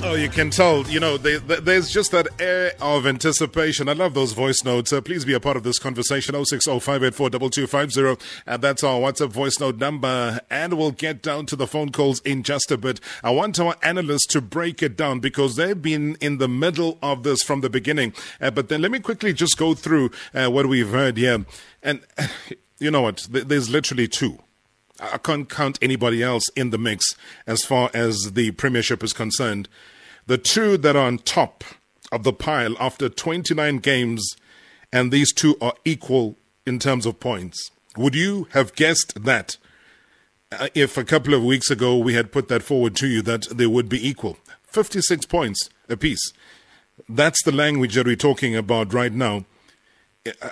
Oh, you can tell, you know, they, they, there's just that air of anticipation. I love those voice notes. Uh, please be a part of this conversation. 0605842250. And that's our WhatsApp voice note number. And we'll get down to the phone calls in just a bit. I want our analysts to break it down because they've been in the middle of this from the beginning. Uh, but then let me quickly just go through uh, what we've heard here. And you know what? There's literally two. I can't count anybody else in the mix as far as the Premiership is concerned. The two that are on top of the pile after 29 games, and these two are equal in terms of points. Would you have guessed that uh, if a couple of weeks ago we had put that forward to you that they would be equal? 56 points apiece. That's the language that we're talking about right now.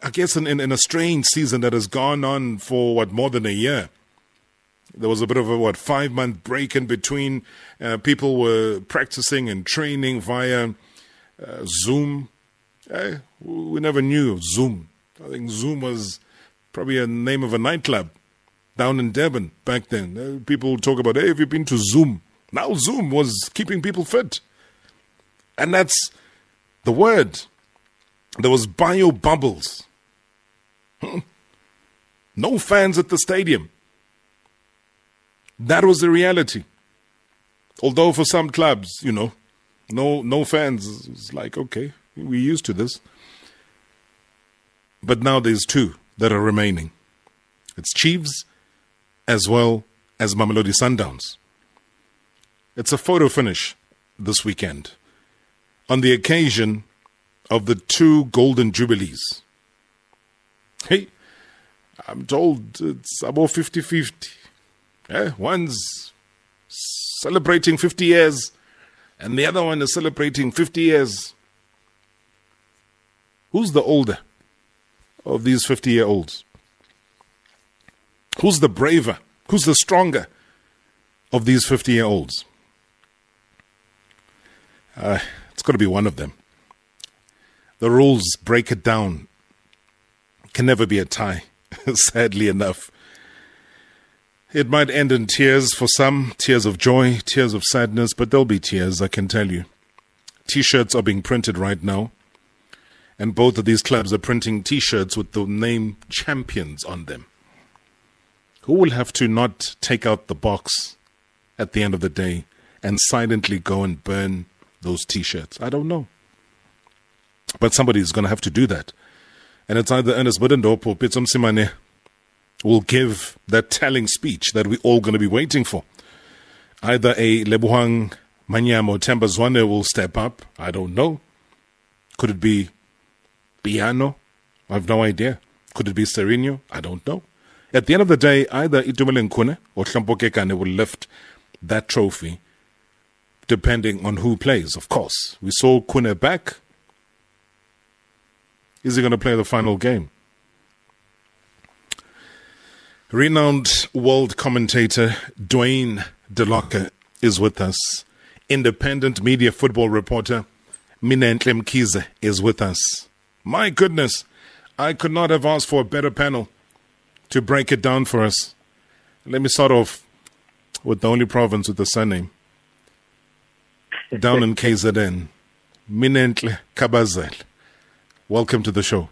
I guess in, in, in a strange season that has gone on for what more than a year there was a bit of a what five month break in between. Uh, people were practicing and training via uh, Zoom. Eh, we never knew Zoom. I think Zoom was probably a name of a nightclub down in Devon back then. Uh, people talk about, hey, have you been to Zoom? Now Zoom was keeping people fit. And that's the word. There was bio bubbles. no fans at the stadium. That was the reality. Although for some clubs, you know, no no fans, it's like okay, we're used to this. But now there's two that are remaining. It's Chiefs as well as Mamelodi Sundowns. It's a photo finish this weekend on the occasion of the two golden jubilees. Hey, I'm told it's about 50 50. Yeah, one's celebrating 50 years, and the other one is celebrating 50 years. Who's the older of these 50 year olds? Who's the braver? Who's the stronger of these 50 year olds? Uh, it's got to be one of them. The rules break it down. Can never be a tie, sadly enough. It might end in tears for some, tears of joy, tears of sadness, but there'll be tears, I can tell you. T shirts are being printed right now, and both of these clubs are printing T shirts with the name champions on them. Who will have to not take out the box at the end of the day and silently go and burn those T shirts? I don't know. But somebody is going to have to do that. And it's either Ernest Middendorp or Pitso Mosimane will give that telling speech that we're all going to be waiting for. Either a Lebohang Manyama or Themba Zwane will step up. I don't know. Could it be Piano? I have no idea. Could it be Sirino? I don't know. At the end of the day, either Itumeleng Khune or Hlompho Kekana will lift that trophy depending on who plays, of course. We saw Khune back. Is he going to play the final game? Renowned world commentator Duane Dell'Oca is with us. Independent media football reporter Minenhle Mkhize is with us. My goodness, I could not have asked for a better panel to break it down for us. Let me start off with the only province with the surname. Down in KZN, Minenhle Kabazela. Welcome to the show.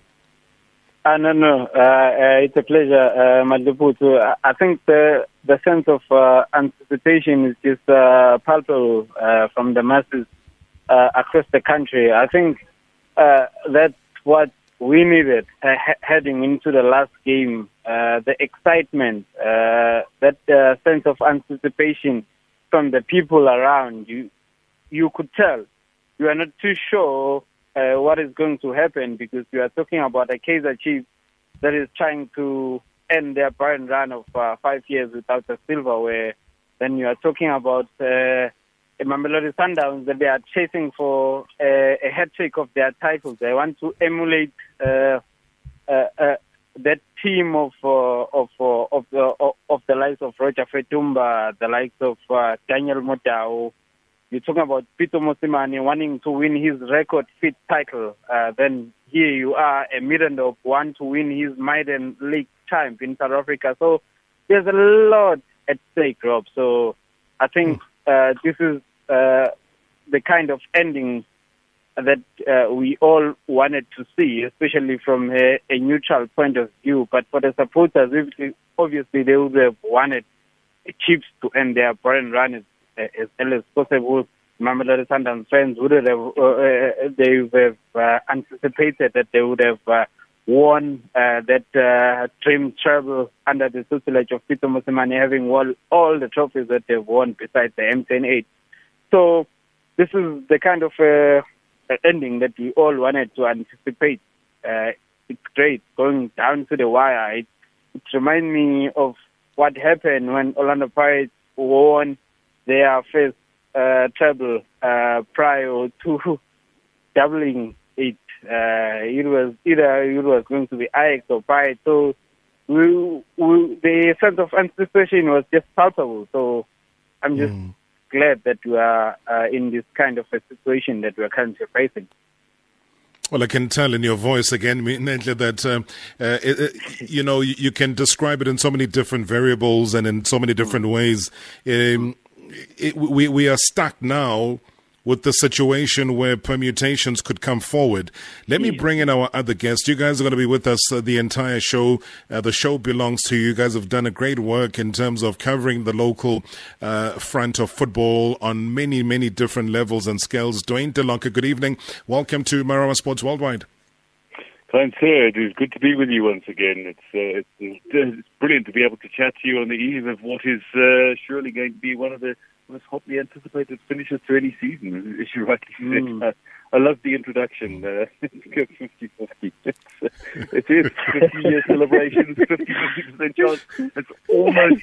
Uh, no, no. Uh, uh, it's a pleasure, uh. I think the the sense of uh, anticipation is just uh, palpable uh, from the masses across the country. I think that's what we needed he- heading into the last game. The excitement, that sense of anticipation from the people around you. You could tell. You are not too sure uh, what is going to happen because you are talking about a Kaizer Chiefs that is trying to end their barren run of uh, five years without a silverware. Then you are talking about uh, Mamelodi Sundowns that they are chasing for uh, a hat trick of their titles. They want to emulate uh, uh, uh, that team of uh, of uh, of the of the likes of Roger Feutmba, the likes of uh, Daniel Mudau, you're talking about Pitso Mosimane wanting to win his record fit title. Uh, then here you are, a Middendorp want to win his maiden league champ in South Africa. So there's a lot at stake, Rob. So I think uh, this is uh, the kind of ending that uh, we all wanted to see, especially from a, a, neutral point of view. But for the supporters, obviously they would have wanted Chiefs to end their brand run as, early as possible. Mamelodi Sundowns fans would have uh, uh, they would have uh, anticipated that they would have uh, won uh, that uh, dream treble under the tutelage of Pitso Mosimane, having won all the trophies that they've won besides the MTN 8. So this is the kind of ending that we all wanted to anticipate. it's great going down to the wire. It, it reminds me of what happened when Orlando Pirates won their first uh, treble uh, prior to doubling it. Uh, it was either it was going to be Ajax or Pirates. So we, we, the sense of anticipation was just palpable. So I'm just mm. glad that we are uh, in this kind of a situation that we're currently facing. Well, I can tell in your voice again, that uh, uh, it, you know you, can describe it in so many different variables and in so many different ways. Um, it, we we are stuck now with the situation where permutations could come forward. Let me bring in our other guests. You guys are going to be with us uh, the entire show. Uh, the show belongs to you. You guys have done a great work in terms of covering the local uh, front of football on many, many different levels and scales. Duane Dell'Oca, good evening. Welcome to Marawa Sports Worldwide. Thanks, sir. It is good to be with you once again. It's, uh, it's, it's, brilliant to be able to chat to you on the eve of what is uh, surely going to be one of the most hotly anticipated finishes to any season, as you rightly said. Mm. I love the introduction. Uh, it's 50-50. It's, uh, it is 50-year celebrations, 50-50% chance. It's almost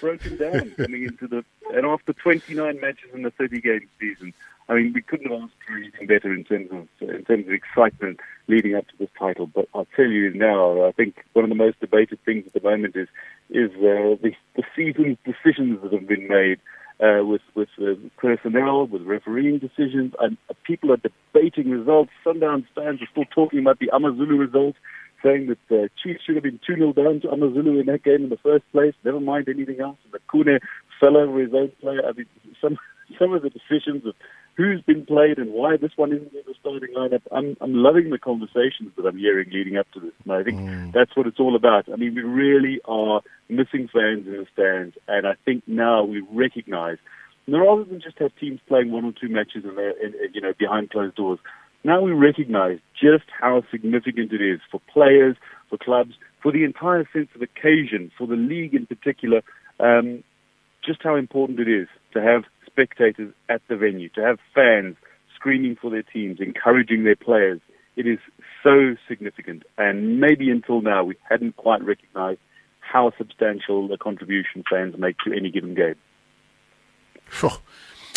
broken down coming into the... And after 29 matches in the 30-game season, I mean, we couldn't have asked for anything better in terms of in terms of excitement leading up to this title. But I'll tell you now, I think one of the most debated things at the moment is is uh, the, the season's decisions that have been made uh, with with uh, personnel, with refereeing decisions, and uh, people are debating results. Sundowns fans are still talking about the Amazulu result, saying that the uh, Chiefs should have been 2 0 down to Amazulu in that game in the first place. Never mind anything else. And the Khune fell over his own player. I mean, some some of the decisions of who's been played and why this one isn't in the starting lineup. I'm I'm loving the conversations that I'm hearing leading up to this, and I think mm. that's what it's all about. I mean, we really are missing fans in the stands, and I think now we recognise, rather than just have teams playing one or two matches in, you know behind closed doors, now we recognise just how significant it is for players, for clubs, for the entire sense of occasion, for the league in particular. Um, just how important it is to have spectators at the venue, to have fans screaming for their teams, encouraging their players. It is so significant. And maybe until now, we hadn't quite recognized how substantial a contribution fans make to any given game. Sure.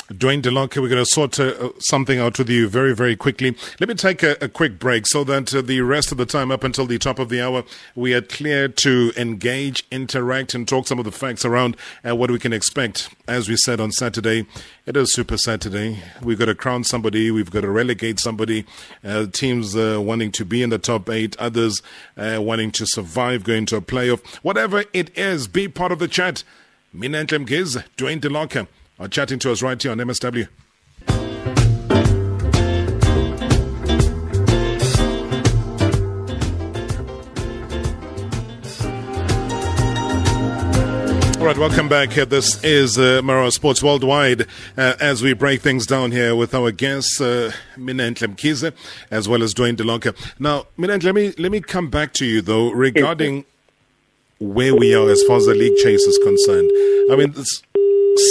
Duane Dell'Oca, we're going to sort uh, something out with you very, very quickly. Let me take a, a quick break so that uh, the rest of the time, up until the top of the hour, we are clear to engage, interact, and talk some of the facts around uh, what we can expect. As we said on Saturday, it is Super Saturday. We've got to crown somebody, we've got to relegate somebody. Uh, teams uh, wanting to be in the top eight, others uh, wanting to survive, going to a playoff. Whatever it is, be part of the chat. Mina Giz, Duane Dell'Oca are chatting to us right here on MSW. All right, welcome back. This is uh, Marawa Sports Worldwide uh, as we break things down here with our guests, uh, Minenhle Mkhize, as well as Duane Dell'Oca. Now, Mina, let me, let me come back to you, though, regarding where we are as far as the league chase is concerned. I mean,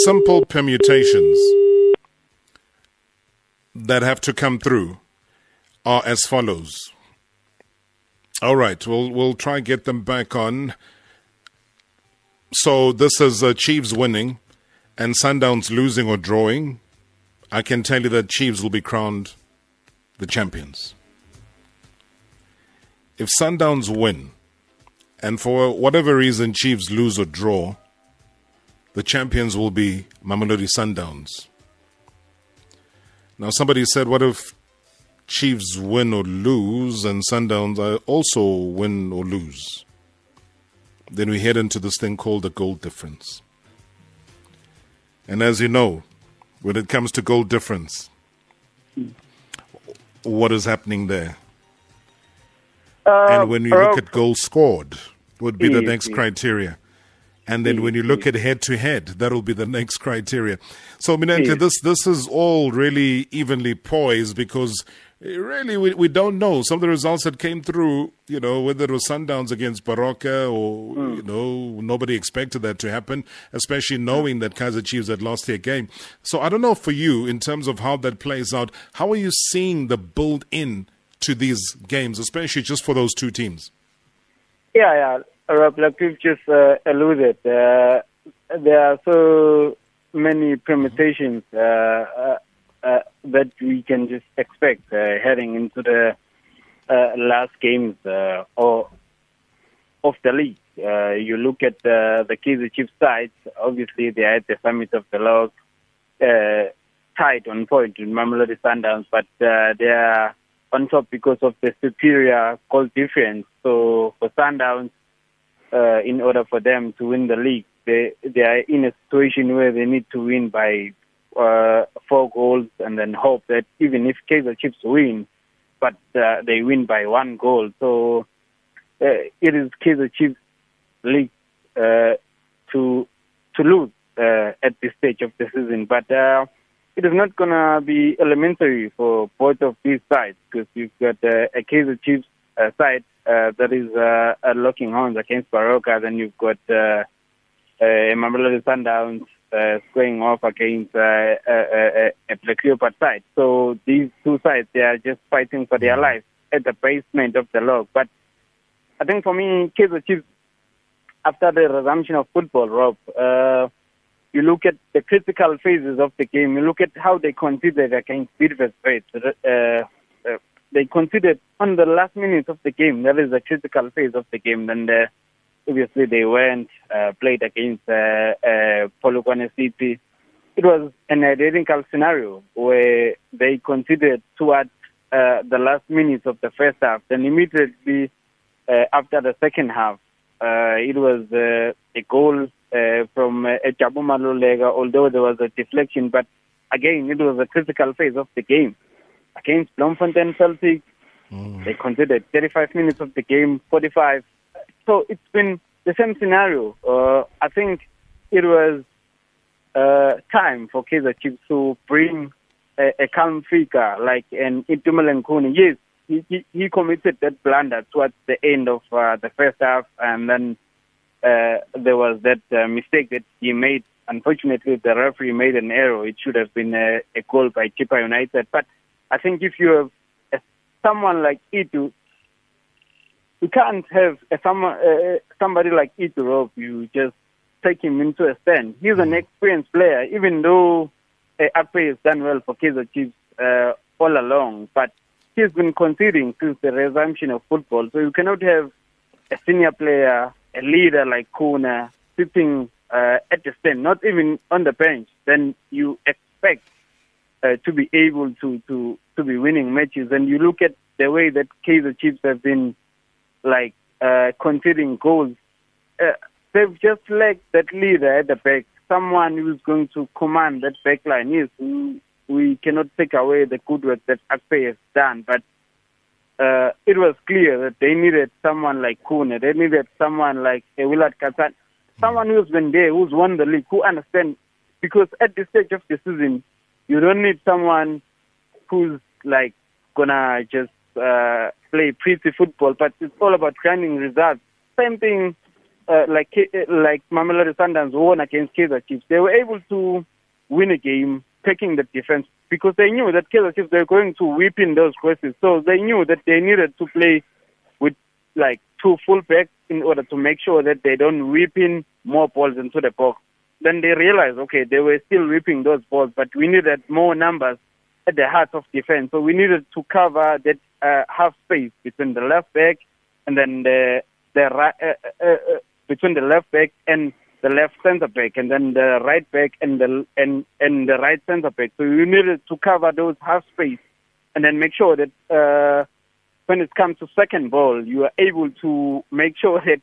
simple permutations that have to come through are as follows. All right, we'll we'll try get them back on. So this is uh, Chiefs winning and Sundowns losing or drawing. I can tell you that Chiefs will be crowned the champions. If Sundowns win and for whatever reason Chiefs lose or draw, the champions will be Mamelodi Sundowns. Now, somebody said, what if Chiefs win or lose and Sundowns also win or lose? Then we head into this thing called the goal difference. And as you know, when it comes to goal difference? What is happening there? Uh, and when you look at goals scored, would be the next criteria. And then when you look at head to head, that'll be the next criteria. So, Yes. this this is all really evenly poised because eh, really we, we don't know some of the results that came through. You know whether it was Sundowns against Baroka or Hmm. you know nobody expected that to happen, especially knowing that Kaizer Chiefs had lost their game. So I don't know for you in terms of how that plays out. How are you seeing the build in to these games, especially just for those two teams? Yeah, yeah. Rob, you've just uh, alluded, uh, there are so many permutations uh, uh, uh, that we can just expect uh, heading into the last games or of the league. You look at the Kaizer Chiefs side, obviously they are at the summit of the log, tight on point with Mamelodi Sundowns, but they are on top because of the superior goal difference. So for Sundowns, uh, in order for them to win the league, they they are in a situation where they need to win by uh, four goals and then hope that even if Kaizer Chiefs win, but uh, they win by one goal. So uh, it is Kaizer Chiefs league uh, to to lose uh, at this stage of the season, but. Uh, it is not going to be elementary for both of these sides because you've got uh, a Kaizer Chiefs uh, side uh, that is uh, locking horns against Baroka. Then you've got uh, uh, Mamelodi Sundowns uh, squaring off against uh, a Black Leopard side. So these two sides, they are just fighting for their lives at the basement of the log. But I think for me, Kaizer Chiefs, after the resumption of football, Rob, uh, you look at the critical phases of the game, you look at how they conceded against Bidvest. Uh, uh, they conceded on the last minutes of the game. That is a critical phase of the game. Then uh, obviously they went, uh, played against uh, uh, Polokwane City. It was an identical scenario where they conceded towards uh, the last minutes of the first half. Then immediately uh, after the second half, uh, it was uh, a goal uh, from uh, Jabu Maluleke, although there was a deflection. But again, it was a critical phase of the game. Against Bloemfontein Celtic, they considered 35 minutes of the game, 45. So it's been the same scenario. Uh, I think it was uh, time for Kaizer Chiefs to bring a, a calm figure like an Itumeleng Khune. Yes, he, he, he committed that blunder towards the end of uh, the first half, and then uh, there was that uh, mistake that he made. Unfortunately, the referee made an error. It should have been a, a goal by Chippa United. But I think if you have a, someone like Itu, you can't have a, someone, uh, somebody like Itu Rob. You just take him into a stand. He's an experienced player, even though uh, Akpe has done well for Kaizer Chiefs uh, all along. But he's been conceding since the resumption of football. So you cannot have a senior player, a leader like Khune, sitting uh, at the stand, not even on the bench. Then you expect uh, to be able to, to, to be winning matches. And you look at the way that Kaizer Chiefs have been like uh, conceding goals. Uh, they've just lacked that leader at the back, someone who's going to command that back line. Yes, we, we cannot take away the good work that Akpe has done, but uh, it was clear that they needed someone like Khune. They needed someone like Willard Katsande, someone who's been there, who's won the league, who understands. Because at this stage of the season, you don't need someone who's like gonna just uh, play pretty football, but it's all about grinding results. Same thing uh, like like Mamelodi Sundowns won against Kaizer Chiefs. They were able to win a game taking the defense because they knew that Kaizer Chiefs they were going to whip in those crosses. So they knew that they needed to play with like two fullbacks in order to make sure that they don't whip in more balls into the box. Then they realized, okay, they were still whipping those balls, but we needed more numbers at the heart of defense. So we needed to cover that uh, half space between the left back and then the the right uh, uh, uh, between the left back and the left centre back, and then the right back and the and and the right centre back. So you needed to cover those half space, and then make sure that uh, when it comes to second ball, you are able to make sure that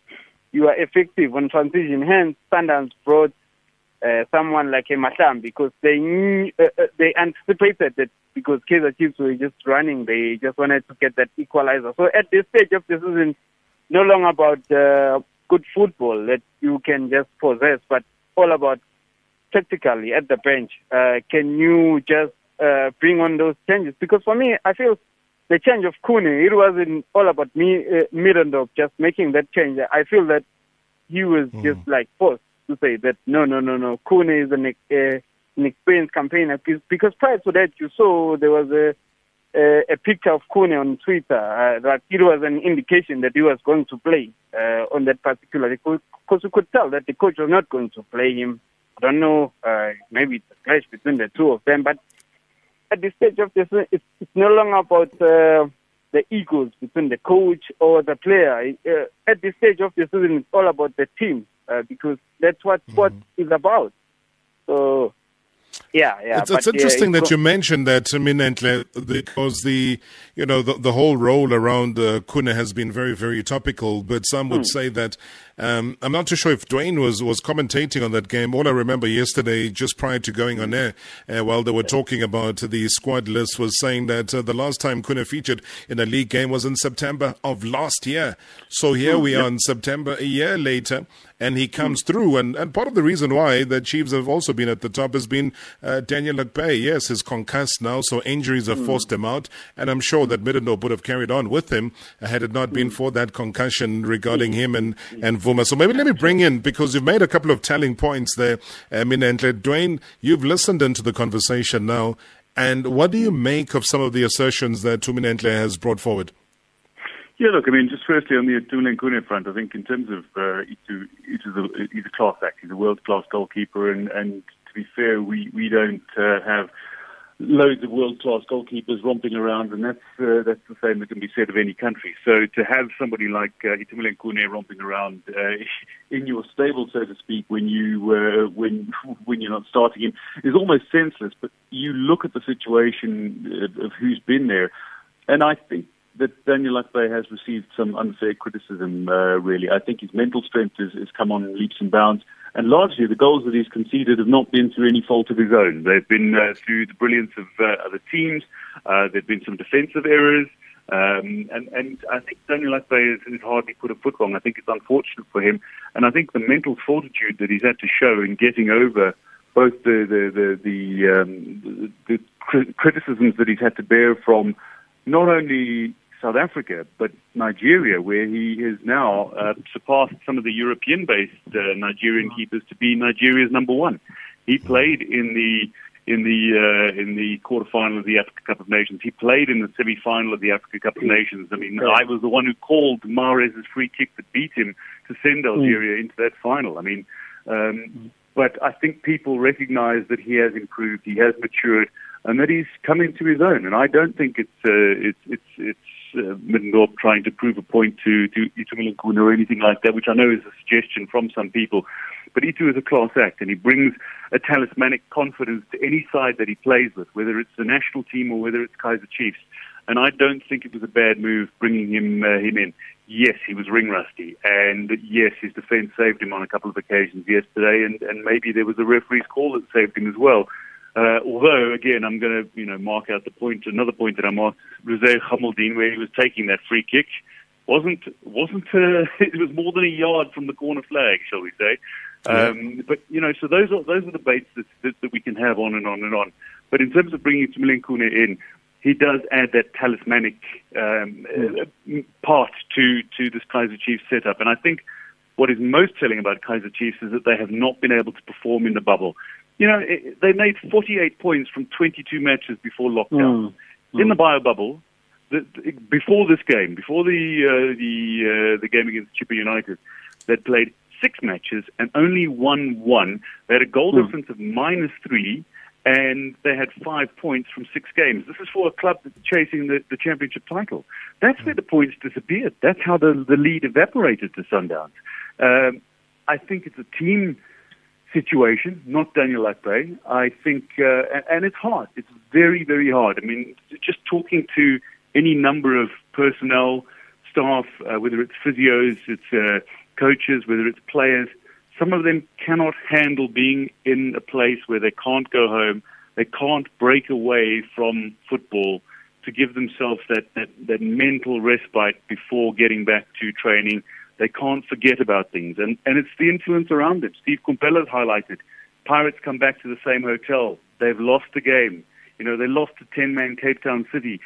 you are effective on transition. Hence, Sundowns brought uh, someone like a Mahlam because they uh, uh, they anticipated that because Kaizer Chiefs were just running, they just wanted to get that equalizer. So at this stage of the season, no longer about uh, good football that you can just possess, but all about tactically at the bench. Uh, can you just uh, bring on those changes? Because for me, I feel the change of Khune, it wasn't all about me, uh, Middendorp just making that change. I feel that he was mm. just like forced to say that no, no, no, no, Khune is an, uh, an experienced campaigner because prior to that you saw there was a a, a picture of Khune on Twitter uh, that it was an indication that he was going to play uh, on that particular because you could tell that the coach was not going to play him. I don't know, uh, maybe it's a clash between the two of them, but at this stage of this, it's, it's no longer about uh, the egos between the coach or the player. Uh, at this stage of the season, it's all about the team uh, because that's what mm-hmm. is about. So yeah, yeah. It's, it's interesting that you mentioned that eminently because the you know the, the whole role around uh, Khune has been very very topical. But some would mm. say that um, I'm not too sure if Duane was was commentating on that game. All I remember yesterday, just prior to going on air, uh, while they were talking about the squad list, was saying that uh, the last time Khune featured in a league game was in September of last year. So here we are in September a year later, and he comes through. And, and part of the reason why the Chiefs have also been at the top has been uh, Daniel Akpeyi. Yes, he's concussed now, so injuries have mm. forced him out. And I'm sure that Middendorp would have carried on with him had it not been mm. for that concussion regarding him and, and So maybe let me bring in, because you've made a couple of telling points there, eminently. Duane, you've listened into the conversation now. And what do you make of some of the assertions that Tuminentle has brought forward? Yeah, look, I mean, just firstly on the Itumeleng front, I think in terms of uh, Itu, he's a class act. He's a world-class goalkeeper, and, and to be fair, we, we don't uh, have loads of world-class goalkeepers romping around, and that's uh, that's the same that can be said of any country. So to have somebody like uh, Itumeleng Khune romping around uh, in your stable, so to speak, when you uh, when when you're not starting him, is almost senseless. But you look at the situation of who's been there, and I think that Daniel Akpeyi has received some unfair criticism, uh, really. I think his mental strength has, has come on leaps and bounds. And largely, the goals that he's conceded have not been through any fault of his own. They've been uh, through the brilliance of uh, other teams. Uh, there have been some defensive errors. Um, and, and I think Daniel Akpeyi has, has hardly put a foot wrong. I think it's unfortunate for him. And I think the mental fortitude that he's had to show in getting over both the, the, the, the, um, the, the criticisms that he's had to bear from not only South Africa, but Nigeria, where he has now uh, surpassed some of the European-based uh, Nigerian keepers to be Nigeria's number one. He played in the in the uh, in the quarterfinal of the Africa Cup of Nations. He played in the semi-final of the Africa Cup of Nations. I mean, I was the one who called Mahrez's free kick that beat him to send Algeria mm. into that final. I mean, um, but I think people recognise that he has improved, he has matured, and that he's come into his own. And I don't think it's uh, it's it's it's uh, Middendorp trying to prove a point to, to Itu or anything like that, which I know is a suggestion from some people. But Itu is a class act, and he brings a talismanic confidence to any side that he plays with, whether it's the national team or whether it's Kaizer Chiefs. And I don't think it was a bad move bringing him uh, him in. Yes, he was ring rusty, and yes, his defence saved him on a couple of occasions yesterday, and, and maybe there was a referee's call that saved him as well. Uh, although, again, I'm going to, you know, mark out the point. Another point that I marked, Ruzaigh Gamildien, where he was taking that free kick, wasn't wasn't uh, it was more than a yard from the corner flag, shall we say? Um, But you know, so those are those are debates that, that, that we can have on and on and on. But in terms of bringing Itumeleng Khune in, he does add that talismanic um, uh, part to to this Kaizer Chiefs setup, and I think what is most telling about Kaizer Chiefs is that they have not been able to perform in the bubble. You know, it, they made 48 points from 22 matches before lockdown. Mm. In the bio bubble, the, the, before this game, before the uh, the uh, the game against Chippa United, they played six matches and only won one. They had a goal mm. difference of minus three, and they had five points from six games. This is for a club that's chasing the, the championship title. That's where the points disappeared. That's how the, the lead evaporated to Sundowns. Um, I think it's a team situation, not Daniel Akpeyi. I think, uh, and it's hard. It's very, very hard. I mean, just talking to any number of personnel, staff, uh, whether it's physios, it's uh, coaches, whether it's players, some of them cannot handle being in a place where they can't go home, they can't break away from football to give themselves that, that, that mental respite before getting back to training. They can't forget about things. And, and it's the influence around them. Steve Komphela's highlighted. Pirates come back to the same hotel. They've lost the game. You know, they lost to 10 man Cape Town City.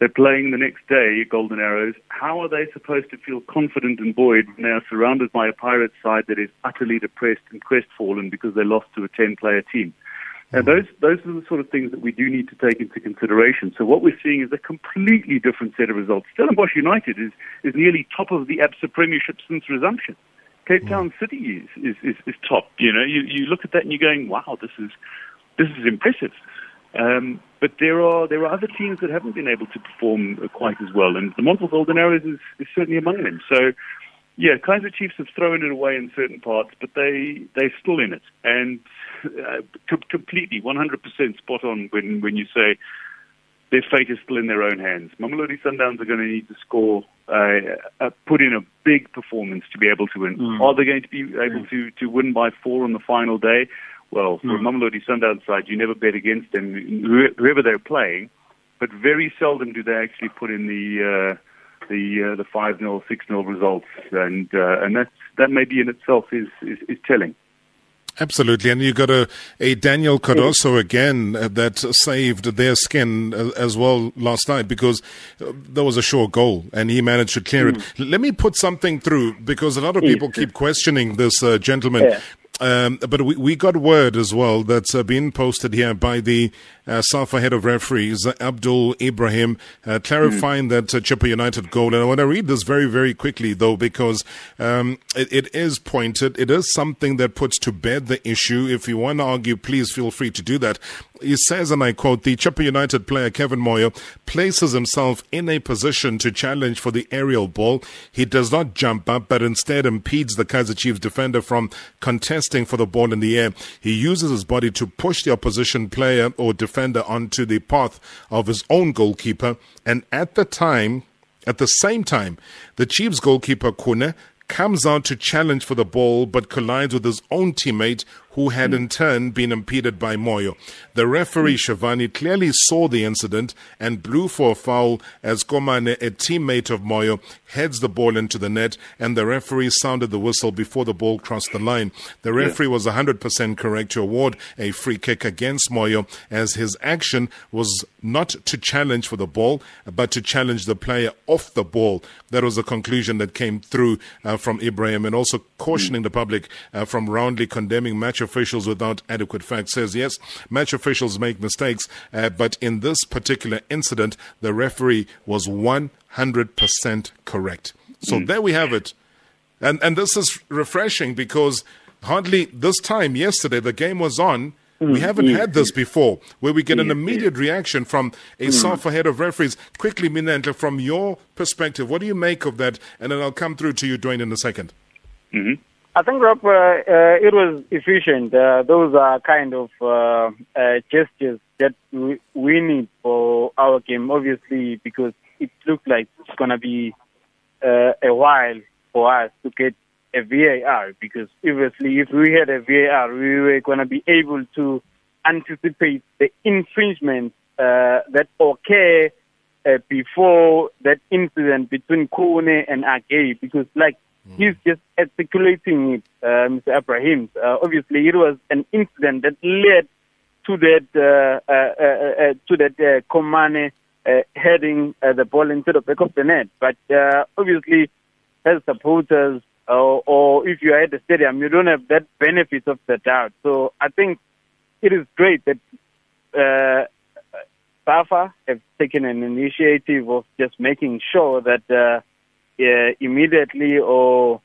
They're playing the next day, Golden Arrows. How are they supposed to feel confident and buoyed when they are surrounded by a Pirates side that is utterly depressed and crestfallen because they lost to a 10 player team? And hmm. those those are the sort of things that we do need to take into consideration. So what we're seeing is a completely different set of results. Stellenbosch United is is nearly top of the ABSA Premiership since resumption. Cape hmm. Town City is, is, is, is top. You know, you, you look at that and you're going, wow, this is this is impressive. Um, but there are there are other teams that haven't been able to perform quite as well, and the Montville Golden Arrows is, is certainly among them. So yeah, Kaizer Chiefs have thrown it away in certain parts, but they they're still in it, and uh, completely 100% spot on when when you say their fate is still in their own hands. Mamelodi Sundowns are going to need to score, uh, uh, put in a big performance to be able to win. Mm. Are they going to be able to to win by four on the final day? Well, for mm. Mamelodi Sundowns side, you never bet against them, whoever they're playing, but very seldom do they actually put in the. Uh, the uh, the five 0 six 0 results, and uh, and that that maybe in itself is, is, is telling. Absolutely, and you got a, a Daniel Cardoso again uh, that saved their skin uh, as well last night because uh, there was a sure goal and he managed to clear mm. it. Hmm. Let me put something through because a lot of people keep questioning this uh, gentleman. Yeah. Um, but we, we got word as well that's uh, been posted here by the uh, SAFA head of referees, Abdul Ibrahim, uh, clarifying mm. that uh, Chippa United goal. And I want to read this very, very quickly, though, because um, it, it is pointed. It is something that puts to bed the issue. If you want to argue, please feel free to do that. He says, and I quote, the Chippa United player Kevin Moyo places himself in a position to challenge for the aerial ball. He does not jump up, but instead impedes the Kaizer Chiefs defender from contesting for the ball in the air. He uses his body to push the opposition player or defender onto the path of his own goalkeeper. And at the time, at the same time, the Chiefs goalkeeper Khune comes out to challenge for the ball but collides with his own teammate who had in turn been impeded by Moyo. The referee Shavani clearly saw the incident and blew for a foul as Komane, a teammate of Moyo, heads the ball into the net and the referee sounded the whistle before the ball crossed the line. The referee yeah. was 100% correct to award a free kick against Moyo as his action was not to challenge for the ball but to challenge the player off the ball. That was the conclusion that came through uh, from Ibrahim and also cautioning mm. the public uh, from roundly condemning match officials without adequate facts. Says yes, match officials make mistakes, uh, but in this particular incident, the referee was 100% correct. So mm. there we have it. And, and this is refreshing because hardly this time yesterday, the game was on. We mm. haven't had this before, where we get an immediate reaction from a. SAFA head of referees. Quickly, Minenhle, from your perspective, what do you make of that? And then I'll come through to you, Duane, in a 2nd mm-hmm. I think, Rob, uh, uh, it was efficient. Uh, those are kind of uh, uh, gestures that we, need for our game, obviously, because it looks like it's going to be uh, a while for us to get a VAR. Because obviously, if we had a VAR, we were going to be able to anticipate the infringement that occurred before that incident between Khune and Agay. Because, like. He's just articulating it, uh, Mr. Abraham. Uh, obviously, it was an incident that led to that uh, uh, uh, uh to that uh, Komane heading the ball into the back of the net. But obviously, as supporters, or if you are at the stadium, you don't have that benefit of the doubt. So I think it is great that uh, SAFA have taken an initiative of just making sure that uh, immediately or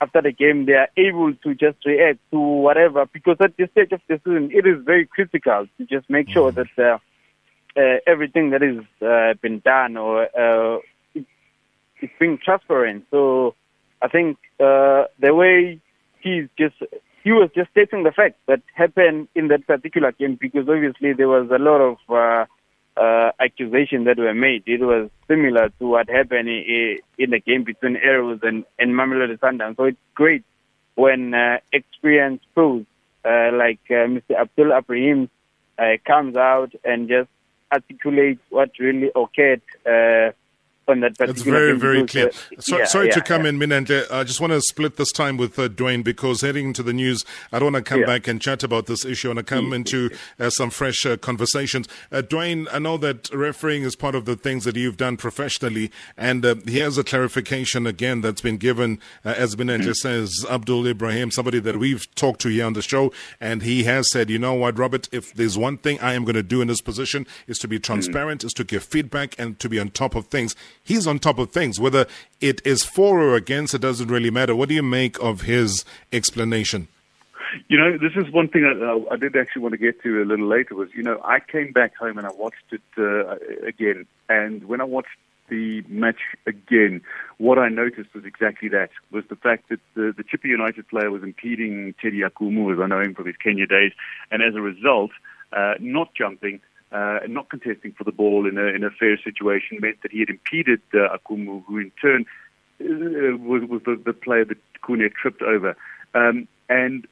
after the game, they are able to just react to whatever. Because at this stage of the season, it is very critical to just make sure mm-hmm. that uh, uh, everything that is uh, been done or uh, it, it's being transparent. So I think uh, the way he's just he was just stating the fact that happened in that particular game because obviously there was a lot of uh, uh, accusations that were made. It was similar to what happened in, in the game between Arrows and, and Mamelodi Sundowns. So it's great when uh, experienced pros uh, like uh, Mr. Abdul Ibrahim uh, comes out and just articulates what really occurred uh, on that It's very, very clear. So, yeah, sorry yeah, to come yeah. in, Minenhle. I just want to split this time with uh, Duane because heading into the news, I don't want to come back and chat about this issue. I want to come into uh, some fresh uh, conversations. Uh, Duane, I know that refereeing is part of the things that you've done professionally, and uh, here's a clarification again that's been given, uh, as Minenhle mm-hmm. says, Abdul Ibrahim, somebody that we've talked to here on the show, and he has said, you know what, Robert, if there's one thing I am going to do in this position is to be mm. transparent, mm-hmm. is to give feedback, and to be on top of things he's on top of things. Whether it is for or against, it doesn't really matter. What do you make of his explanation? You know, this is one thing I, uh, I did actually want to get to a little later. Was you know, I came back home and I watched it uh, again, and when I watched the match again, what I noticed was exactly that: was the fact that the, the Chippa United player was impeding Teddy Akumu, as I know him from his Kenya days, and as a result, uh, not jumping uh, not contesting for the ball in a, in a fair situation meant that he had impeded uh, Akumu, who in turn uh, was, was the, the player that Khune tripped over. Um, and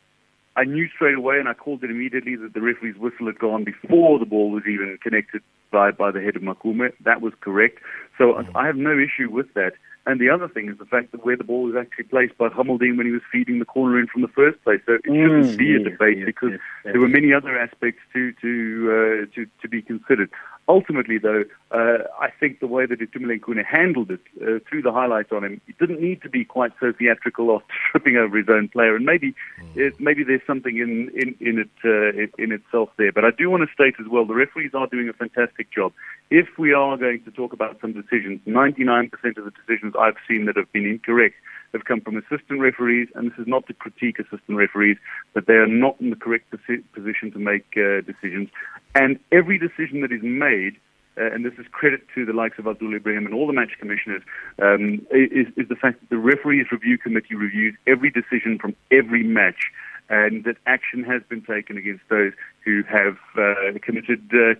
I knew straight away, and I called it immediately, that the referee's whistle had gone before the ball was even connected by, by the head of Makume. That was correct. So mm-hmm. I have no issue with that. And the other thing is the fact that where the ball was actually placed by Gamildien when he was feeding the corner in from the first place. So it shouldn't mm, be a debate yes, because yes, there were many other aspects to to uh, to to be considered. Ultimately, though, uh, I think the way that Itumeleng Khune handled it uh, through the highlights on him, it didn't need to be quite so theatrical or tripping over his own player. And maybe mm. it, maybe there's something in in, in it uh, in itself there. But I do want to state as well, the referees are doing a fantastic job. If we are going to talk about some decisions, 99% of the decisions I've seen that have been incorrect have come from assistant referees, and this is not to critique assistant referees, but they are not in the correct position to make uh, decisions. And every decision that is made, uh, and this is credit to the likes of Abdul Ibrahim and all the match commissioners, um, is, is the fact that the referees review committee reviews every decision from every match and that action has been taken against those who have uh, committed uh,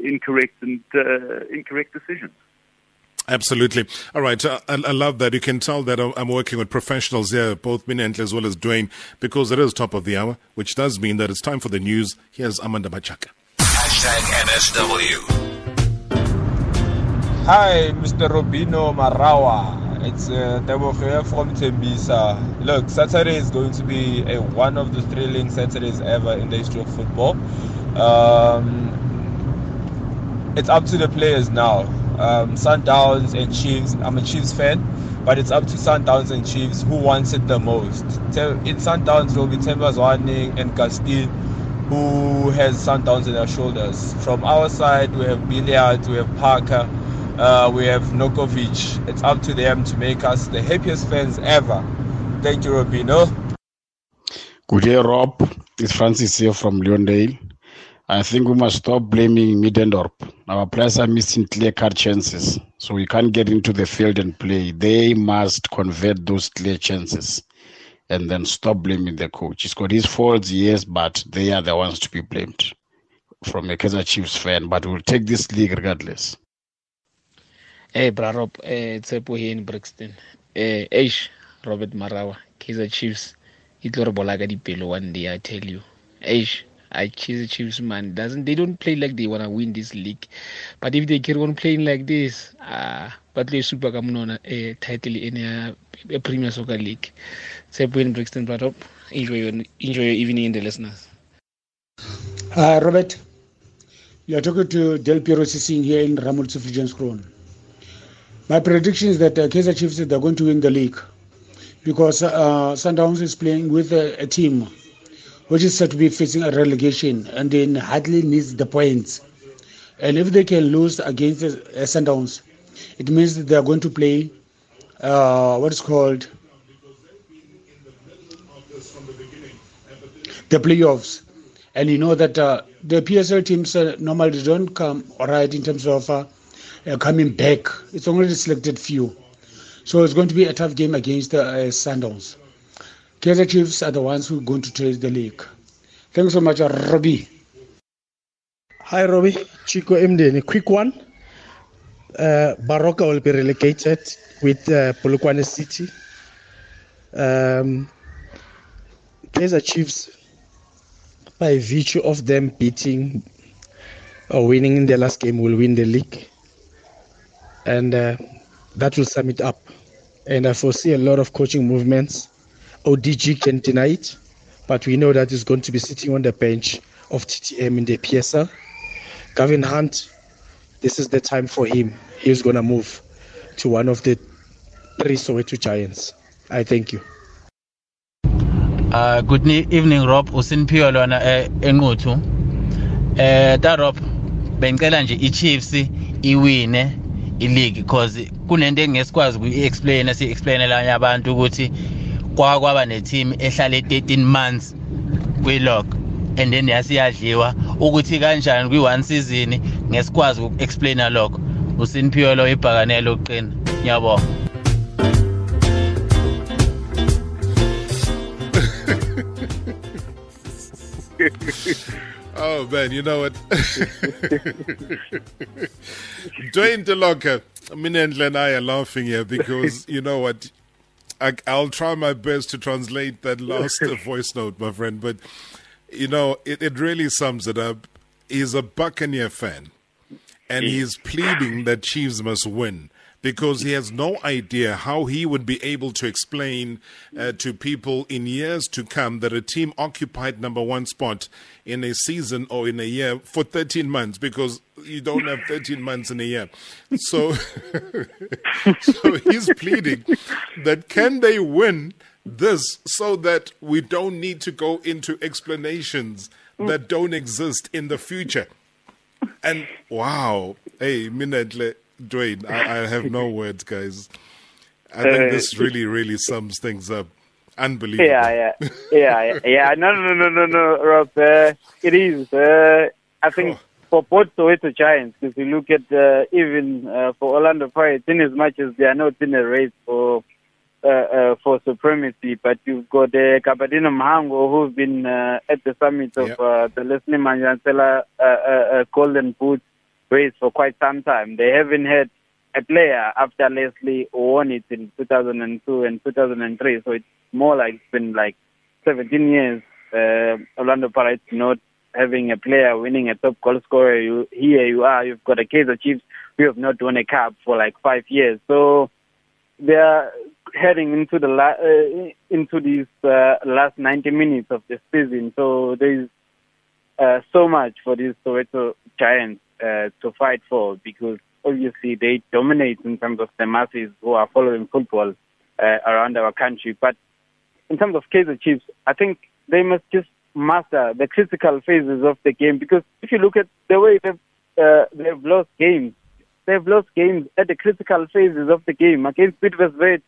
incorrect and uh, incorrect decisions. Absolutely. All right. Uh, I, I, love that. You can tell that I'm working with professionals here, both Minenhle as well as Duane, because it is top of the hour, which does mean that it's time for the news. Here's Amanda Machaka. Hashtag NSW. Hi, Mr. Robino Marawa. It's uh, here from Tembisa. Look, Saturday is going to be a, one of the thrilling Saturdays ever in the history of football. Um, it's up to the players now um, Sundowns and Chiefs. I'm a Chiefs fan, but it's up to Sundowns and Chiefs who wants it the most. In Sundowns will be Themba Zwane and Castile who has Sundowns in their shoulders. From our side, we have Billiat, we have Parker, uh, we have Nurkovic. It's up to them to make us the happiest fans ever. Thank you, Robino. Good day, Rob. It's Francis here from Leondale. I think we must stop blaming Middendorp. Our players are missing clear cut chances, so we can't get into the field and play. They must convert those clear chances and then stop blaming the coach. He's got his faults, yes, but they are the ones to be blamed from a Kaizer Chiefs fan. But we'll take this league regardless. Hey, Brarop, eh, Tsepo here in Brixton. Eh, Eish, Robert Marawa, Kaizer Chiefs. Re bola ka dipelo one day, I tell you. Eish, I choose Chiefs man. Doesn't they don't play like they wanna win this league. But if they keep on playing like this, uh but they super come on a title in a, a Premier Soccer League. Say in Brixton brought up. Enjoy your enjoy your evening in the listeners. Hi Robert. You are talking to Del Piero Sissing here in Ramoltse Viljoenskroon. My prediction is that uh, Kaizer Chiefs they're going to win the league because uh, Sundowns is playing with a, a team which is said to be facing a relegation and then hardly needs the points. And if they can lose against uh, Sundowns, it means they are going to play uh, what is called the playoffs. And you know that uh, the PSL teams uh, normally don't come right in terms of uh, uh, coming back. It's only the selected few. So it's going to be a tough game against uh, Sundowns. Kaizer Chiefs are the ones who are going to chase the league. Thanks so much, Robbie. Hi, Robbie. Chico Emden. A quick one. Uh, Baroka will be relegated with uh, Polokwane City. Um, Kaizer Chiefs, by virtue of them beating or winning in the last game, will win the league. And uh, that will sum it up. And I foresee a lot of coaching movements. ODG can deny it, but we know that he's going to be sitting on the bench of TTM in the PSL. Gavin Hunt, this is the time for him. He's going to move to one of the three Soweto Giants. I thank you. Uh, good evening Rob usiniphiwe lona eh, enquthu eh ta Rob bengicela nje iChiefs iwine ileague because kunento engesikwazi ukuyi-explain siyi-explainela abanye abantu ukuthi kwaba neteam ehlale 13 months kwi-log and then yasiyadliwa ukuthi kanjani kwi-one season ngesikwazi uku-explaina lokho usiniphiwe lo ibhakanelo ukuqina ngiyabonga oh man, you know what? Dwayne DeLoca, Minendle and I are laughing here because you know what? I, will try my best to translate that last voice note, my friend, but you know, it, it really sums it up. He's a Buccaneer fan, and he's pleading that Chiefs must win because he has no idea how he would be able to explain uh, to people in years to come that a team occupied number one spot in a season or in a year for 13 months because you don't have 13 months in a year. So, so he's pleading that can they win this so that we don't need to go into explanations that don't exist in the future. And wow, hey, Minenhle Duane, I, I, have no words, guys. I think uh, this really, really sums things up. Unbelievable. Yeah, yeah, yeah, yeah. No, no, no, no, no, Rob. Uh, it is. Uh, I think oh. for both Soweto Giants, if you look at uh, even uh, for Orlando Pirates, in as much as they are not in a race for uh, uh, for supremacy, but you've got uh, Gabadinho Mhango, who's been uh, at the summit of yep. uh, the Lesley Manyathela uh, uh, uh, Golden Boot for quite some time. They haven't had a player after Leslie won it in 2002 and 2003. So it's more like it's been like 17 years. Uh, Orlando Pirates not having a player winning a top goal scorer. You, here you are. You've got a case of Chiefs who have not won a cup for like five years. So they are heading into the la- uh, into these uh, last 90 minutes of the season. So there's uh, so much for these Soweto Giants uh, to fight for because obviously they dominate in terms of the masses who are following football uh, around our country. But in terms of Kaizer Chiefs, I think they must just master the critical phases of the game because if you look at the way they've, uh, they've lost games, they've lost games at the critical phases of the game against Pietermaritzburg.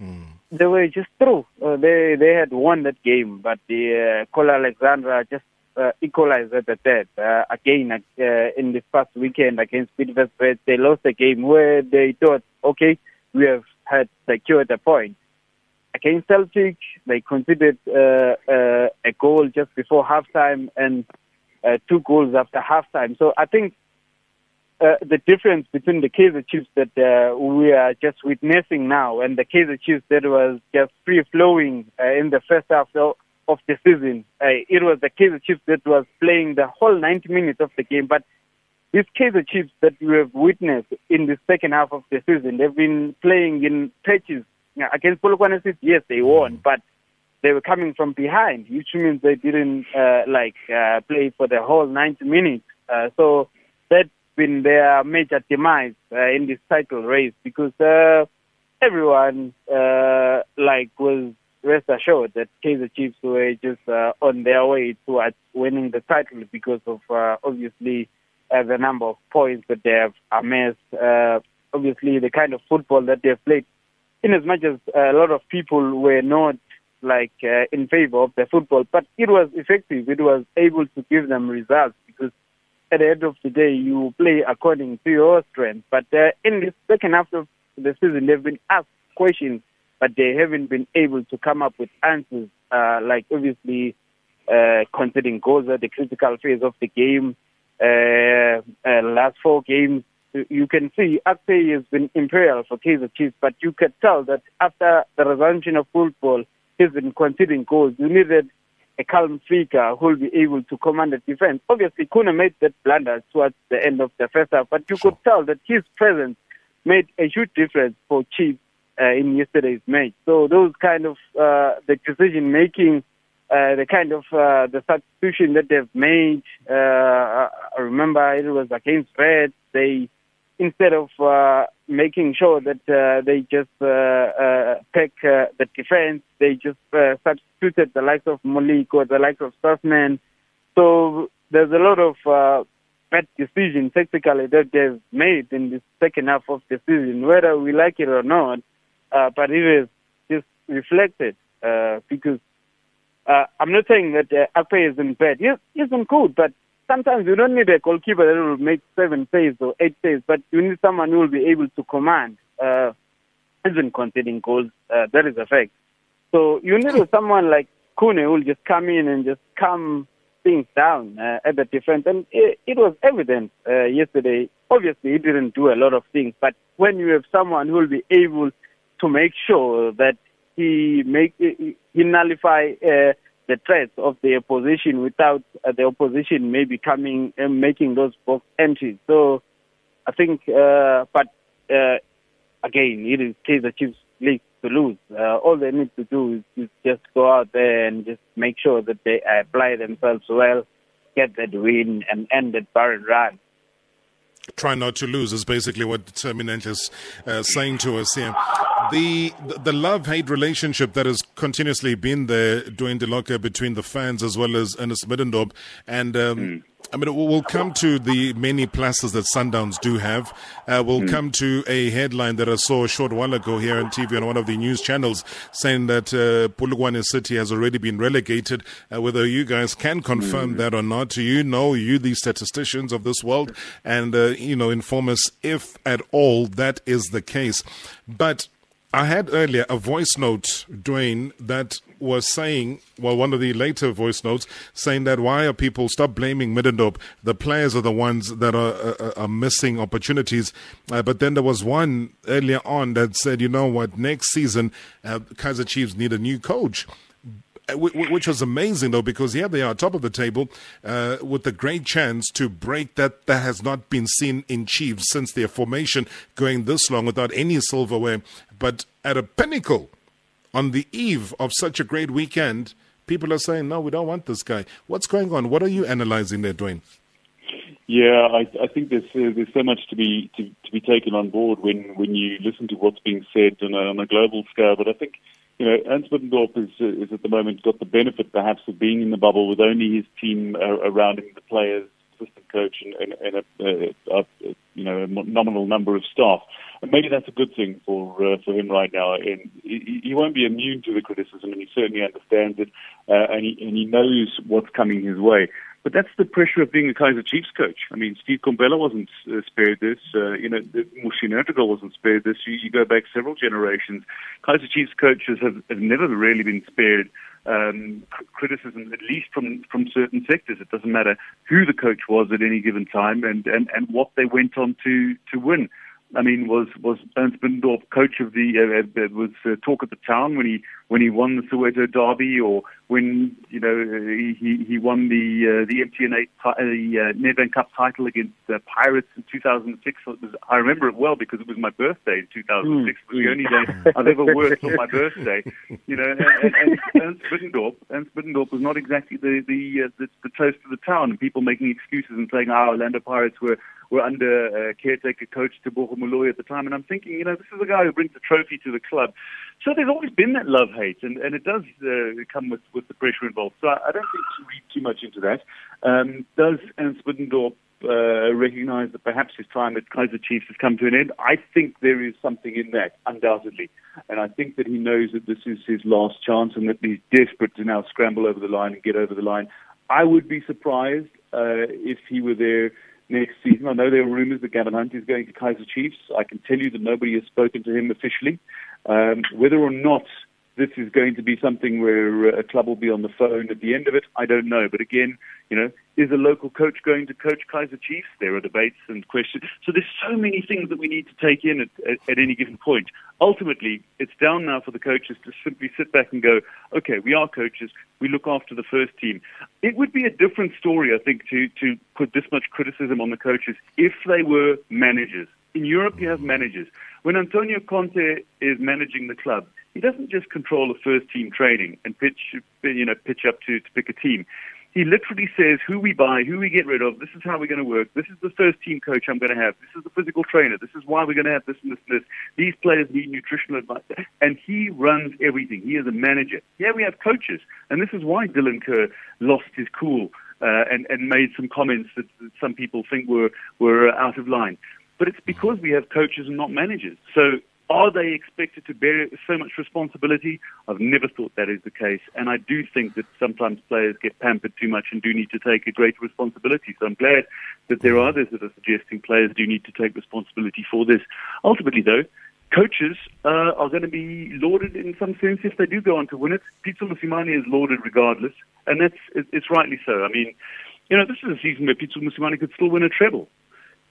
Mm. They were just through. Uh, they they had won that game, but the uh, Cole Alexandra just uh, equalized at the third. Uh, again, uh, in the past weekend against Pietermaritzburg, they lost a game where they thought, okay, we have had secured a point. Against Celtic, they conceded uh, uh, a goal just before halftime and uh, two goals after halftime. So I think uh, the difference between the Kaizer Chiefs that uh, we are just witnessing now and the Kaizer Chiefs that was just free flowing uh, in the first half. So of the season. Uh, it was the Kaizer Chiefs that was playing the whole 90 minutes of the game. But these Kaizer Chiefs that we have witnessed in the second half of the season, they've been playing in patches. Against Polokwane City, yes, they won, but they were coming from behind, which means they didn't uh, like uh, play for the whole 90 minutes. Uh, so that's been their major demise uh, in this title race because uh, everyone uh, like was rest assured that Kaizer Chiefs were just uh, on their way towards winning the title because of uh, obviously uh, the number of points that they have amassed, uh, obviously the kind of football that they've played. In as much as a lot of people were not like uh, in favor of the football, but it was effective. It was able to give them results because at the end of the day, you play according to your strength. But uh, in the second half of the season, they've been asked questions but they haven't been able to come up with answers. Uh, like obviously, uh, considering goals at the critical phase of the game, uh, uh, last four games, you can see Akpeyi has been imperial for Kaizer Chiefs, but you could tell that after the resumption of football, he's been conceding goals. You needed a calm figure who will be able to command the defense. Obviously, Khune made that blunder towards the end of the first half, but you could tell that his presence made a huge difference for Chiefs uh, in yesterday's match. So those kind of uh, the decision making, uh, the kind of uh, the substitution that they've made. Uh, I remember it was against Red. They instead of uh, making sure that uh, they just uh, uh, pick uh, the defense, they just uh, substituted the likes of Malik or the likes of Sussman. So there's a lot of uh, bad decisions tactically that they've made in the second half of the season, whether we like it or not. Uh, but it is just reflected uh, because uh, I'm not saying that uh, Akpeyi isn't bad. Yes, he isn't good, but sometimes you don't need a goalkeeper that will make seven saves or eight saves, but you need someone who will be able to command, uh, even conceding goals. Uh, that is a fact. So you need someone like Khune who will just come in and just calm things down uh, at the defense. And it, it was evident uh, yesterday. Obviously, he didn't do a lot of things, but when you have someone who will be able to make sure that he make he nullify uh, the threats of the opposition without uh, the opposition maybe coming and making those box entries. So I think, uh, but uh, again, it is Kaizer Chiefs league to lose. Uh, all they need to do is, is just go out there and just make sure that they apply themselves well, get that win, and end that barren run try not to lose is basically what Terminant is uh, saying to us here. The the love hate relationship that has continuously been there, Duane Dell'Oca, between the fans as well as Ernst Middendorp, and um, mm. I mean, we'll come to the many pluses that Sundowns do have. Uh, we'll mm. come to a headline that I saw a short while ago here on TV on one of the news channels saying that uh, Polokwane City has already been relegated. Uh, whether you guys can confirm mm. that or not, you know, you the statisticians of this world, and uh, you know, inform us if at all that is the case. But I had earlier a voice note, Duane, that was saying, well, one of the later voice notes saying that why are people stop blaming Middendorp? The players are the ones that are, are, are missing opportunities. Uh, but then there was one earlier on that said, you know what, next season, uh, Kaizer Chiefs need a new coach uh, which was amazing though because here they are top of the table uh, with a great chance to break that that has not been seen in Chiefs since their formation going this long without any silverware but at a pinnacle on the eve of such a great weekend people are saying no we don't want this guy what's going on what are you analyzing there Duane yeah, I, I think there's uh, there's so much to be to, to be taken on board when, when you listen to what's being said on a, on a global scale. But I think you know, Ernst Middendorp is, is at the moment got the benefit perhaps of being in the bubble with only his team uh, around him, the players, assistant coach, and, and, and a, uh, a, you know a nominal number of staff. And maybe that's a good thing for uh, for him right now. And he, he won't be immune to the criticism, and he certainly understands it, uh, and he and he knows what's coming his way. But that's the pressure of being a Kaizer Chiefs coach. I mean, Steve Komphela wasn't uh, spared this. Uh, you know, Muhsin Ertugrul wasn't spared this. You, you go back several generations. Kaizer Chiefs coaches have, have never really been spared um, criticism, at least from, from certain sectors. It doesn't matter who the coach was at any given time and, and, and what they went on to, to win. I mean, was was Ernst Middendorp coach of the uh, uh, was uh, talk of the town when he when he won the Soweto Derby, or when you know he he won the uh, the MTN 8 uh, the uh, Nedbank Cup title against the Pirates in 2006. It was, I remember it well because it was my birthday in 2006. Mm. It was the only day I've ever worked on my birthday. You know, and, and, and Ernst Middendorp was not exactly the the, uh, the the toast of the town, and people making excuses and saying, "Oh, Orlando Pirates were." were under uh, caretaker coach Tebogo Moloi at the time. And I'm thinking, you know, this is a guy who brings the trophy to the club. So there's always been that love and, and it does uh, come with, with the pressure involved. So I, I don't think to read too much into that. Um, does Ernst Middendorp uh, recognize that perhaps his time at Kaizer Chiefs has come to an end? I think there is something in that, undoubtedly. And I think that he knows that this is his last chance and that he's desperate to now scramble over the line and get over the line. I would be surprised uh, if he were there next season. I know there are rumours that Gavin Hunt is going to Kaizer Chiefs. I can tell you that nobody has spoken to him officially. Um, whether or not this is going to be something where uh, a club will be on the phone at the end of it. I don't know. But again, you know, is a local coach going to coach Kaizer Chiefs? There are debates and questions. So there's so many things that we need to take in at, at, at any given point. Ultimately, it's down now for the coaches to simply sit back and go, okay, we are coaches. We look after the first team. It would be a different story, I think, to, to put this much criticism on the coaches if they were managers. In Europe, you have managers. When Antonio Conte is managing the club, he doesn't just control the first team training and pitch, you know, pitch up to, to pick a team. He literally says who we buy, who we get rid of. This is how we're going to work. This is the first team coach I'm going to have. This is the physical trainer. This is why we're going to have this and this and this. These players need nutritional advice. And he runs everything. He is a manager. Yeah, we have coaches. And this is why Dylan Kerr lost his cool uh, and, and made some comments that, that some people think were, were out of line. But it's because we have coaches and not managers. So are they expected to bear so much responsibility? I've never thought that is the case. And I do think that sometimes players get pampered too much and do need to take a greater responsibility. So I'm glad that there are others that are suggesting players do need to take responsibility for this. Ultimately, though, coaches uh, are going to be lauded in some sense if they do go on to win it. Pitso Mosimane is lauded regardless, and that's it's rightly so. I mean, you know, this is a season where Pitso Mosimane could still win a treble.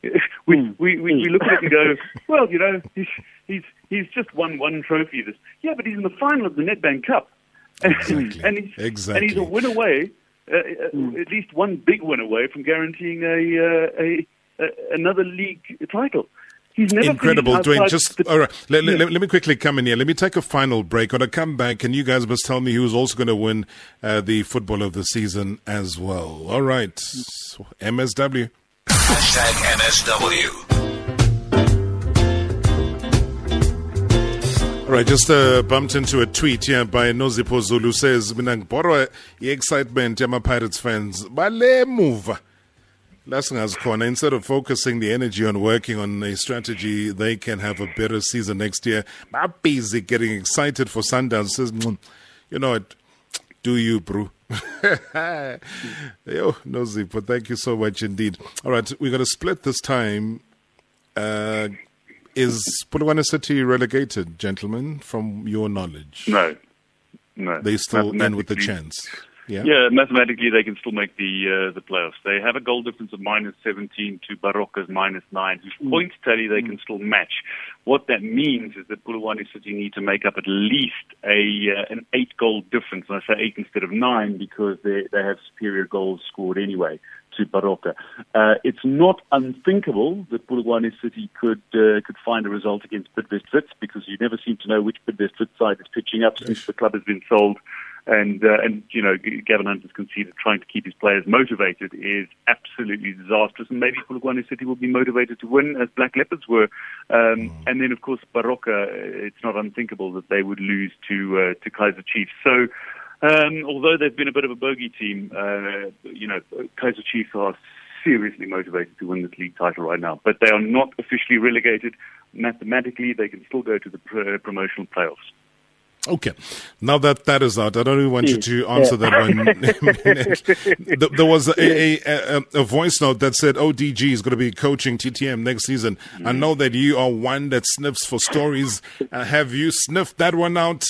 we, mm. we, we, we look at it and go, well, you know, he's, he's, he's just won one trophy. This, yeah, but he's in the final of the Nedbank Cup. Exactly. and, he's, exactly. and he's a win away, uh, mm. at least one big win away from guaranteeing a, uh, a, a another league title. Incredible, Duane. Just the, all right. Let, yeah. let, let, me quickly come in here. Let me take a final break. When I come back, and you guys must tell me who's also going to win uh, the football of the season as well. All right, MSW. Hashtag MSW. All right, just uh, bumped into a tweet here by Nozipo Zulu says, Mina ngibhorwa i-excitement yama-Pirates fans bale muva corner. instead of focusing the energy on working on a strategy they can have a better season next year busy getting excited for Sundowns says you know what do you bro Yo, no but thank you so much indeed. All right, we're going to split this time. Uh, is Polokwane City relegated, gentlemen, from your knowledge? No. No. They still in with the chance. Yeah. yeah, mathematically they can still make the uh, the playoffs. They have a goal difference of minus 17 to Baroka's minus 9, whose mm. points tally they mm. can still match. What that means is that Polokwane City need to make up at least a uh, an eight goal difference. And I say eight instead of nine because they they have superior goals scored anyway to Baroka. Uh, it's not unthinkable that Polokwane City could uh, could find a result against Bidvest Wits because you never seem to know which Bidvest Wits side is pitching up since the club has been sold and uh, and you know Gavin Hunt has conceded trying to keep his players motivated is absolutely disastrous, and maybe Polokwane City will be motivated to win as Black Leopards were, um, mm. and then of course Baroka, it's not unthinkable that they would lose to uh, to Kaizer Chiefs. So. Um, although they've been a bit of a bogey team, uh, you know, Kaizer Chiefs are seriously motivated to win this league title right now. But they are not officially relegated. Mathematically, they can still go to the pr- promotional playoffs. Okay. Now that that is out, I don't even want you to answer yeah. that one. there was a, a, a, voice note that said ODG is going to be coaching TTM next season. Mm. I know that you are one that sniffs for stories. Uh, have you sniffed that one out?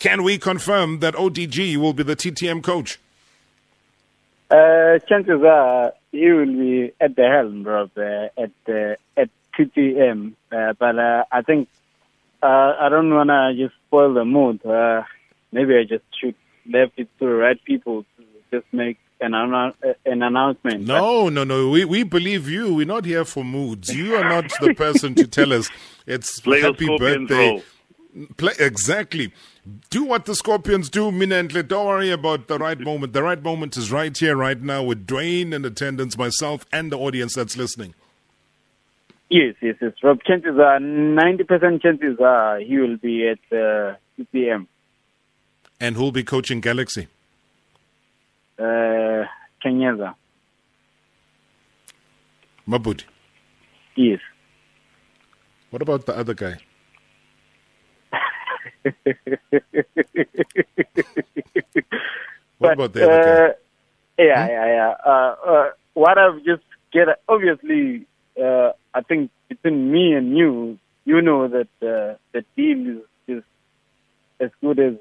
Can we confirm that ODG will be the TTM coach? Uh, chances are he will be at the helm, bro, uh, at uh, at TTM. Uh, but uh, I think uh, I don't wanna just spoil the mood. Uh, maybe I just should left it to the right people to just make an, an announcement. No, no, no. We we believe you. We're not here for moods. You are not the person to tell us it's Play happy birthday. Play, exactly. Do what the Scorpions do, Minenhle. Don't worry about the right moment. The right moment is right here, right now, with Duane in attendance, myself, and the audience that's listening. Yes, yes, yes. Rob, chances are, 90% chances are he will be at uh, TTM. And who'll be coaching Galaxy? Uh, Kenyeza. Mabudi? Yes. What about the other guy? what but, about the other guy? Uh, yeah, hmm? yeah, yeah. Uh, uh, what I've just get, obviously, uh, I think between me and you, you know that uh, the deal is, is as good as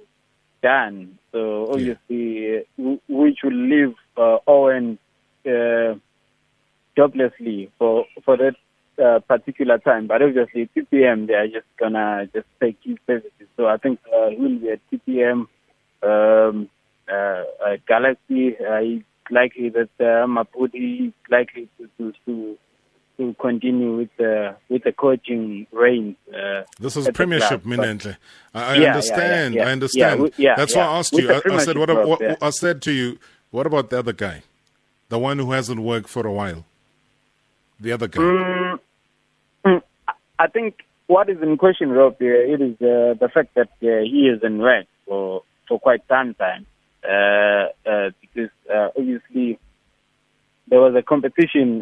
done. So obviously, uh, which will leave uh, Owen uh, joblessly for for that uh, particular time. But obviously, TTM they are just gonna just take his services. So I think uh, he will be at TTM. Um, uh, uh, Galaxy, uh, he's likely that uh, Mapudi is likely to, to, to to continue with the with the coaching reign. Uh, This is Premiership, Minenhle. I, Yeah, understand. yeah, yeah. I understand. Yeah, That's why. I asked With you. I, I said, what, club, what. I said to you, what about the other guy, the one who hasn't worked for a while? The other guy. Mm, mm, I think what is in question, Rob, it is uh, the fact that uh, he is in red for for quite some time, uh, uh, because uh, obviously there was a competition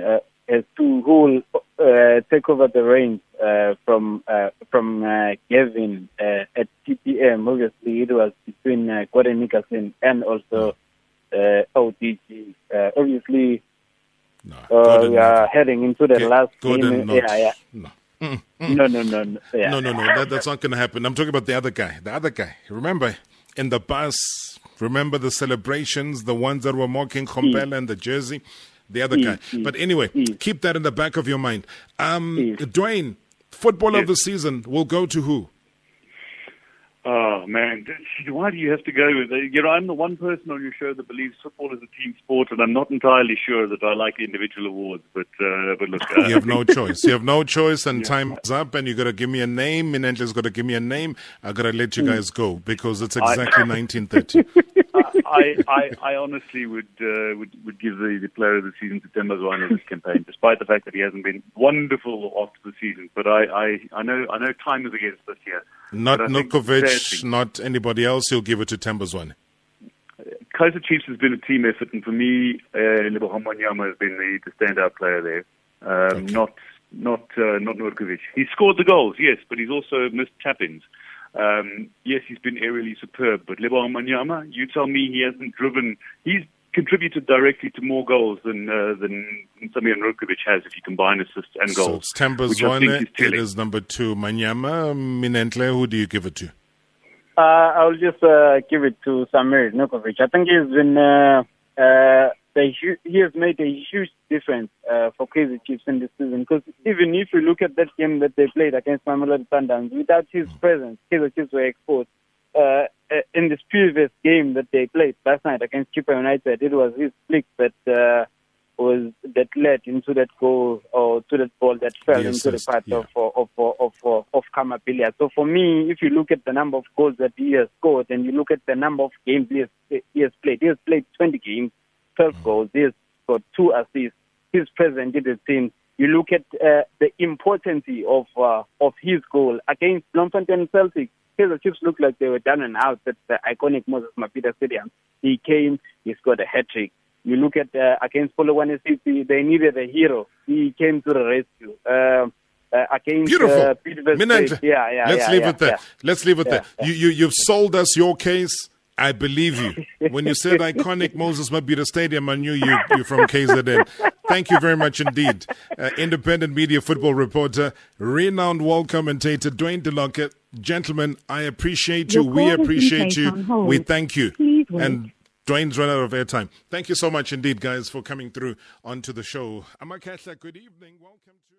who will uh, take over the reins uh, from uh, from uh, Gavin uh, at TTM. Obviously, it was between uh, Gordon Nicholson and also uh, ODG. Uh, obviously, No, uh, we are not. heading into the Ga- last Gordon game. not. Yeah, yeah. No. No, no, no, no. Yeah. No, no, no. That, that's not going to happen. I'm talking about the other guy. The other guy. Remember, in the bus, remember the celebrations, the ones that were mocking Komphela and the jersey? The other guy. Mm, mm, But anyway, mm. keep that in the back of your mind. Um. Duane, football of the season will go to who? Oh man, why do you have to go with it? You know, I'm the one person on your show that believes football is a team sport, and I'm not entirely sure that I like individual awards. But uh, but look, uh, You have no choice. You have no choice, and time's up, and you got to give me a name. Minenhle's got to give me a name. I got to let you guys go because it's exactly 1930. I, I, I honestly would, uh, would would give the, the player of the season to Themba Zwane in this campaign, despite the fact that he hasn't been wonderful after the season. But I, I, I know I know time is against us here. Not Nurkovic, not anybody else. You'll give it to Tembazwane. Kaizer Chiefs has been a team effort, and for me, uh, Manyama has been the, the standout player there. Um, Okay. Not not uh, not Nurkovic. He scored the goals, yes, but he's also missed tap-ins. Um, yes, he's been aerially superb, but Lebogang Manyama, you tell me he hasn't driven. He's contributed directly to more goals than uh, than Samir Nurkovic has if you combine assists and So goals. it's which I think Themba Zwane. is It telling. is number two. Manyama, Minenhle, who do you give it to? Uh, I'll just uh, give it to Samir Nurkovic. I think he's been uh, uh, the, hu- he has made a huge difference uh, for Crazy Chiefs in this season. Because even if you look at that game that they played against Mamelodi Sundowns, without his presence, Kaizer Chiefs were exposed. Uh, uh, in this previous game that they played last night against Chippa United, it was his flick that uh, was that led into that goal or to that ball that fell The into assist, the path yeah. of of of of, of, of Khama Billiat. So for me, if you look at the number of goals that he has scored and you look at the number of games he has, he has played, he has played 20 games, 12 Mm. goals, he has got two assists, he's present in the team. You look at uh, the importance of uh, of his goal against Bloemfontein Celtic. Kaizer Chiefs looked like they were down and out at the iconic Moses Mabhida Stadium. He came, he scored a hat trick. You look at uh, against Polokwane City, they needed a hero. He came to the rescue. Uh, uh, against Beautiful. uh, Pietermaritzburg, yeah, yeah, Let's yeah, leave yeah, it there. yeah. Let's leave it there. You, you, you've sold us your case. I believe you. When you said iconic Moses Mabhida Stadium, I knew you, you're from KZN. Thank you very much indeed. Uh, independent media football reporter, renowned world commentator Duane Dell'Oca. Gentlemen, I appreciate you. We call has been appreciate you. We thank you. And Duane's run out of airtime. Thank you so much indeed, guys, for coming through onto the show. Amakasha, good evening. Welcome to.